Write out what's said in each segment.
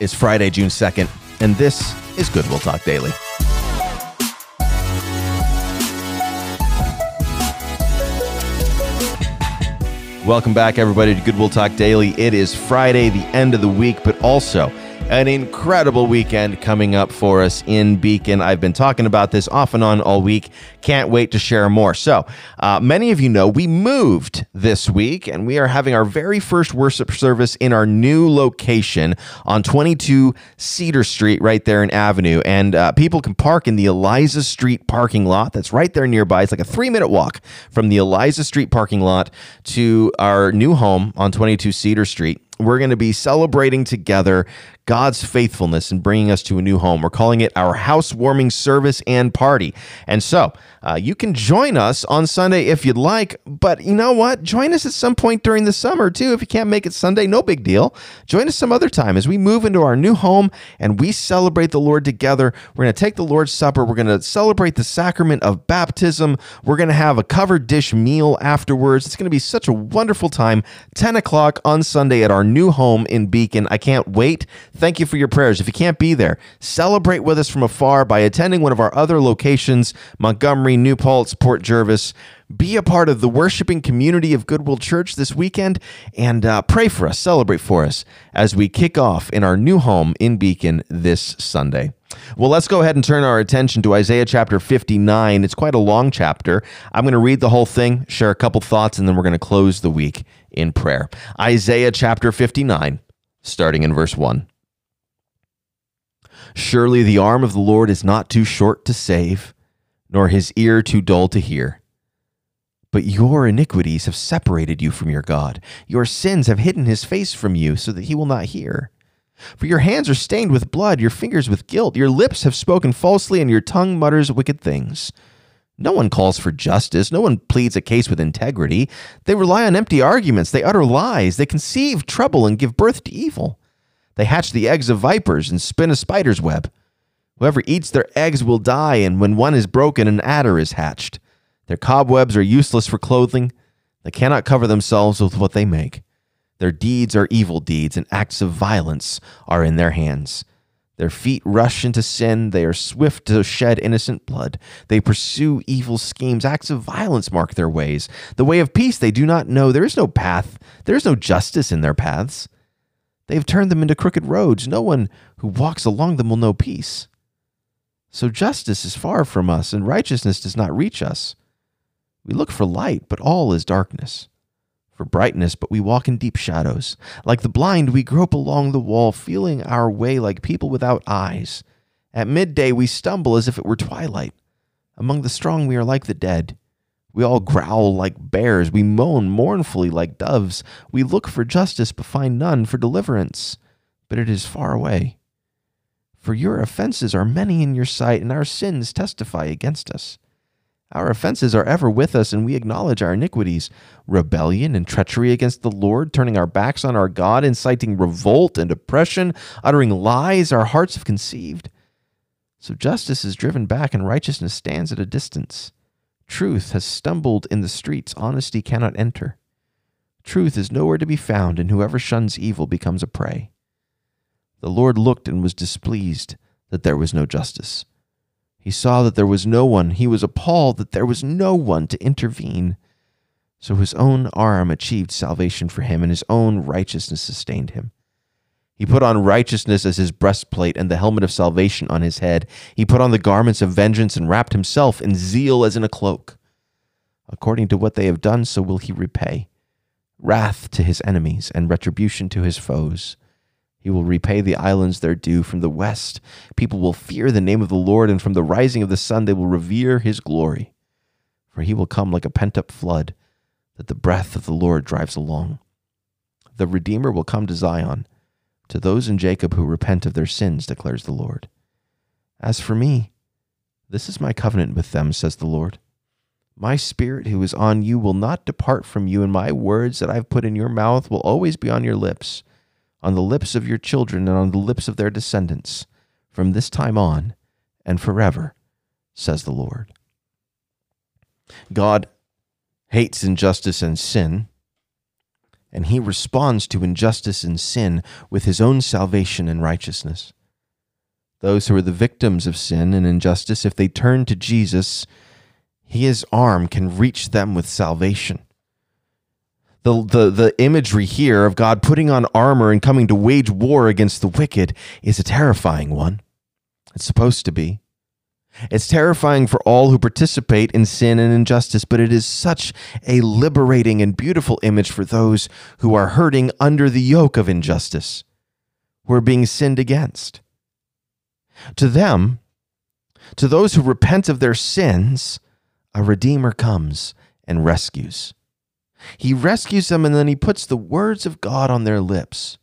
is Friday, June 2nd, and this is Goodwill Talk Daily. Welcome back, everybody, to Goodwill Talk Daily. It is Friday, the end of the week, but also an incredible weekend coming up for us in Beacon. I've been talking about this off and on all week. Can't wait to share more. So, uh, many of you know we moved this week and we are having our very first worship service in our new location on 22 Cedar Street, right there in Avenue. And uh, people can park in the Eliza Street parking lot that's right there nearby. It's like a three minute walk from the Eliza Street parking lot to our new home on 22 Cedar Street we're going to be celebrating together God's faithfulness in bringing us to a new home. We're calling it our housewarming service and party. And so uh, you can join us on Sunday if you'd like, but you know what? Join us at some point during the summer too. If you can't make it Sunday, no big deal. Join us some other time as we move into our new home and we celebrate the Lord together. We're going to take the Lord's Supper. We're going to celebrate the sacrament of baptism. We're going to have a covered dish meal afterwards. It's going to be such a wonderful time. 10 o'clock on Sunday at our new home in Beacon. I can't wait. Thank you for your prayers. If you can't be there, celebrate with us from afar by attending one of our other locations Montgomery, New Paltz, Port Jervis. Be a part of the worshiping community of Goodwill Church this weekend and uh, pray for us, celebrate for us as we kick off in our new home in Beacon this Sunday. Well, let's go ahead and turn our attention to Isaiah chapter 59. It's quite a long chapter. I'm going to read the whole thing, share a couple thoughts, and then we're going to close the week in prayer. Isaiah chapter 59, starting in verse 1. Surely the arm of the Lord is not too short to save, nor his ear too dull to hear. But your iniquities have separated you from your God. Your sins have hidden his face from you so that he will not hear. For your hands are stained with blood, your fingers with guilt. Your lips have spoken falsely, and your tongue mutters wicked things. No one calls for justice. No one pleads a case with integrity. They rely on empty arguments. They utter lies. They conceive trouble and give birth to evil. They hatch the eggs of vipers and spin a spider's web. Whoever eats their eggs will die, and when one is broken, an adder is hatched. Their cobwebs are useless for clothing. They cannot cover themselves with what they make. Their deeds are evil deeds, and acts of violence are in their hands. Their feet rush into sin. They are swift to shed innocent blood. They pursue evil schemes. Acts of violence mark their ways. The way of peace they do not know. There is no path. There is no justice in their paths. They have turned them into crooked roads. No one who walks along them will know peace. So justice is far from us, and righteousness does not reach us. We look for light, but all is darkness. For brightness, but we walk in deep shadows. Like the blind, we grope along the wall, feeling our way like people without eyes. At midday, we stumble as if it were twilight. Among the strong, we are like the dead. We all growl like bears. We moan mournfully like doves. We look for justice, but find none for deliverance. But it is far away. For your offenses are many in your sight, and our sins testify against us. Our offenses are ever with us, and we acknowledge our iniquities rebellion and treachery against the Lord, turning our backs on our God, inciting revolt and oppression, uttering lies our hearts have conceived. So justice is driven back, and righteousness stands at a distance. Truth has stumbled in the streets, honesty cannot enter. Truth is nowhere to be found, and whoever shuns evil becomes a prey. The Lord looked and was displeased that there was no justice. He saw that there was no one. He was appalled that there was no one to intervene. So his own arm achieved salvation for him, and his own righteousness sustained him. He put on righteousness as his breastplate and the helmet of salvation on his head. He put on the garments of vengeance and wrapped himself in zeal as in a cloak. According to what they have done, so will he repay wrath to his enemies and retribution to his foes. He will repay the islands their due from the west. People will fear the name of the Lord, and from the rising of the sun they will revere his glory. For he will come like a pent up flood that the breath of the Lord drives along. The Redeemer will come to Zion to those in Jacob who repent of their sins, declares the Lord. As for me, this is my covenant with them, says the Lord. My spirit who is on you will not depart from you, and my words that I've put in your mouth will always be on your lips, on the lips of your children, and on the lips of their descendants, from this time on and forever, says the Lord. God hates injustice and sin and he responds to injustice and sin with his own salvation and righteousness. Those who are the victims of sin and injustice, if they turn to Jesus, his arm can reach them with salvation. The, the, the imagery here of God putting on armor and coming to wage war against the wicked is a terrifying one. It's supposed to be. It's terrifying for all who participate in sin and injustice, but it is such a liberating and beautiful image for those who are hurting under the yoke of injustice, who are being sinned against. To them, to those who repent of their sins, a Redeemer comes and rescues. He rescues them and then he puts the words of God on their lips.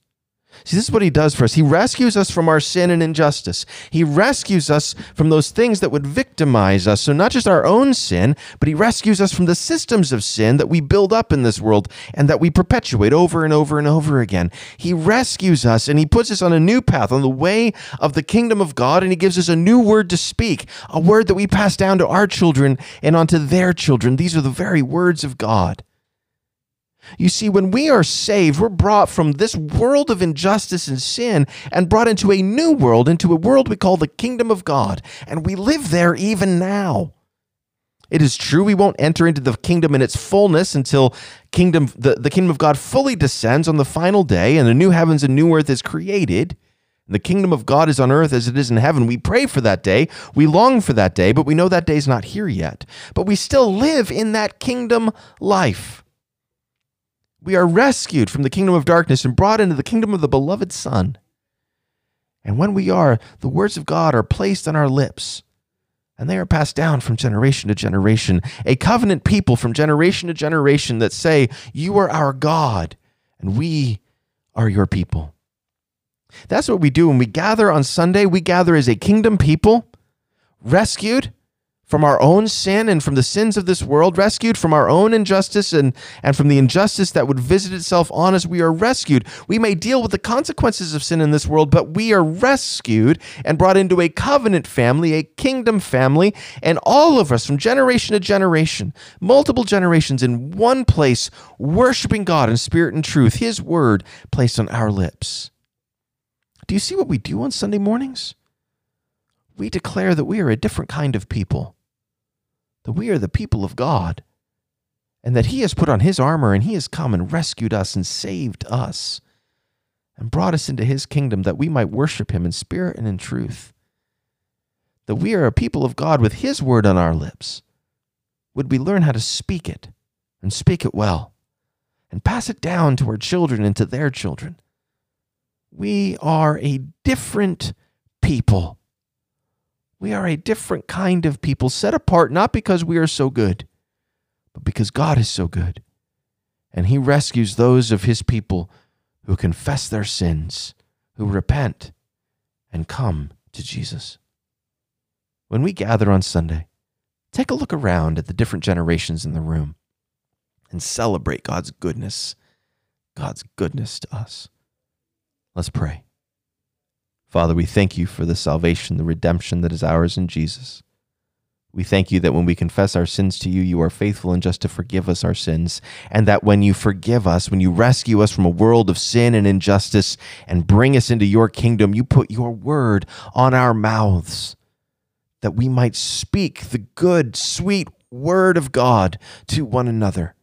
See, this is what he does for us. He rescues us from our sin and injustice. He rescues us from those things that would victimize us. So, not just our own sin, but he rescues us from the systems of sin that we build up in this world and that we perpetuate over and over and over again. He rescues us and he puts us on a new path, on the way of the kingdom of God, and he gives us a new word to speak, a word that we pass down to our children and onto their children. These are the very words of God. You see, when we are saved, we're brought from this world of injustice and sin and brought into a new world, into a world we call the kingdom of God. And we live there even now. It is true we won't enter into the kingdom in its fullness until kingdom the, the kingdom of God fully descends on the final day and the new heavens and new earth is created. The kingdom of God is on earth as it is in heaven. We pray for that day. We long for that day, but we know that day is not here yet. But we still live in that kingdom life. We are rescued from the kingdom of darkness and brought into the kingdom of the beloved Son. And when we are, the words of God are placed on our lips, and they are passed down from generation to generation, a covenant people from generation to generation that say, You are our God, and we are your people. That's what we do when we gather on Sunday. We gather as a kingdom people, rescued from our own sin and from the sins of this world, rescued from our own injustice and, and from the injustice that would visit itself on us, we are rescued. We may deal with the consequences of sin in this world, but we are rescued and brought into a covenant family, a kingdom family, and all of us from generation to generation, multiple generations in one place, worshiping God in spirit and truth, His word placed on our lips. Do you see what we do on Sunday mornings? We declare that we are a different kind of people that we are the people of God and that He has put on His armor and He has come and rescued us and saved us and brought us into His kingdom that we might worship Him in spirit and in truth. That we are a people of God with His word on our lips. Would we learn how to speak it and speak it well and pass it down to our children and to their children? We are a different people we are a different kind of people, set apart not because we are so good, but because God is so good. And He rescues those of His people who confess their sins, who repent, and come to Jesus. When we gather on Sunday, take a look around at the different generations in the room and celebrate God's goodness, God's goodness to us. Let's pray. Father, we thank you for the salvation, the redemption that is ours in Jesus. We thank you that when we confess our sins to you, you are faithful and just to forgive us our sins, and that when you forgive us, when you rescue us from a world of sin and injustice and bring us into your kingdom, you put your word on our mouths that we might speak the good, sweet word of God to one another.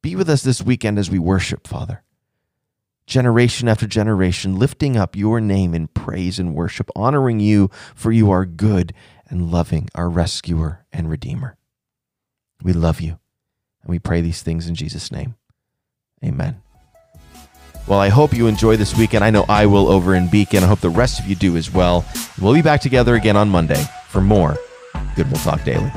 Be with us this weekend as we worship, Father generation after generation, lifting up your name in praise and worship, honoring you, for you are good and loving, our rescuer and redeemer. We love you, and we pray these things in Jesus' name. Amen. Well, I hope you enjoy this weekend. I know I will over in Beacon. I hope the rest of you do as well. We'll be back together again on Monday for more Good Will Talk Daily.